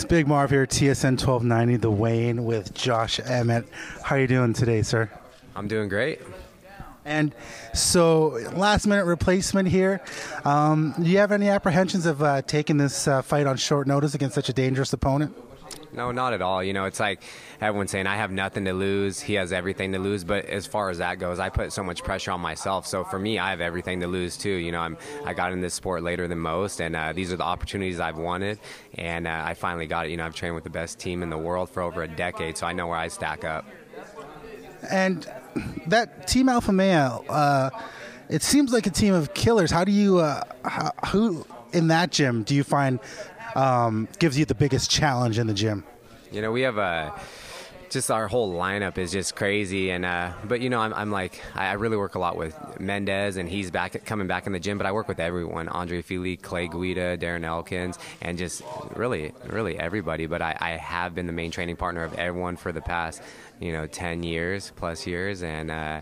It's Big Marv here, TSN 1290, The Wayne with Josh Emmett. How are you doing today, sir? I'm doing great. And so, last minute replacement here. Um, do you have any apprehensions of uh, taking this uh, fight on short notice against such a dangerous opponent? No, not at all. You know, it's like everyone's saying, I have nothing to lose. He has everything to lose. But as far as that goes, I put so much pressure on myself. So for me, I have everything to lose too. You know, I'm I got in this sport later than most, and uh, these are the opportunities I've wanted, and uh, I finally got it. You know, I've trained with the best team in the world for over a decade, so I know where I stack up. And that team Alpha Male, uh, it seems like a team of killers. How do you, uh, how, who in that gym do you find um, gives you the biggest challenge in the gym? You know, we have a just our whole lineup is just crazy. And uh, but you know, I'm, I'm like I really work a lot with Mendes, and he's back coming back in the gym. But I work with everyone: Andre Fili, Clay Guida, Darren Elkins, and just really, really everybody. But I, I have been the main training partner of everyone for the past you know 10 years plus years, and. Uh,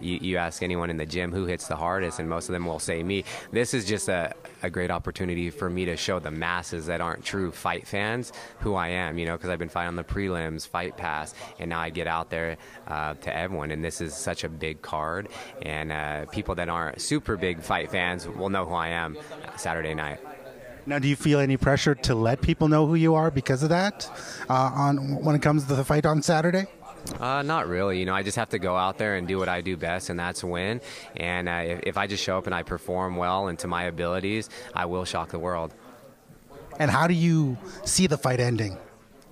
you, you ask anyone in the gym who hits the hardest, and most of them will say me. This is just a, a great opportunity for me to show the masses that aren't true fight fans who I am, you know, because I've been fighting on the prelims, Fight Pass, and now I get out there uh, to everyone. And this is such a big card, and uh, people that aren't super big fight fans will know who I am Saturday night. Now, do you feel any pressure to let people know who you are because of that uh, on when it comes to the fight on Saturday? Uh, not really. You know, I just have to go out there and do what I do best, and that's win. And uh, if, if I just show up and I perform well and to my abilities, I will shock the world. And how do you see the fight ending?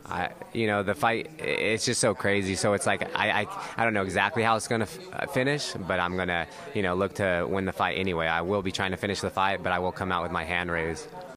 I, you know, the fight, it's just so crazy. So it's like, I, I, I don't know exactly how it's going to f- uh, finish, but I'm going to, you know, look to win the fight anyway. I will be trying to finish the fight, but I will come out with my hand raised.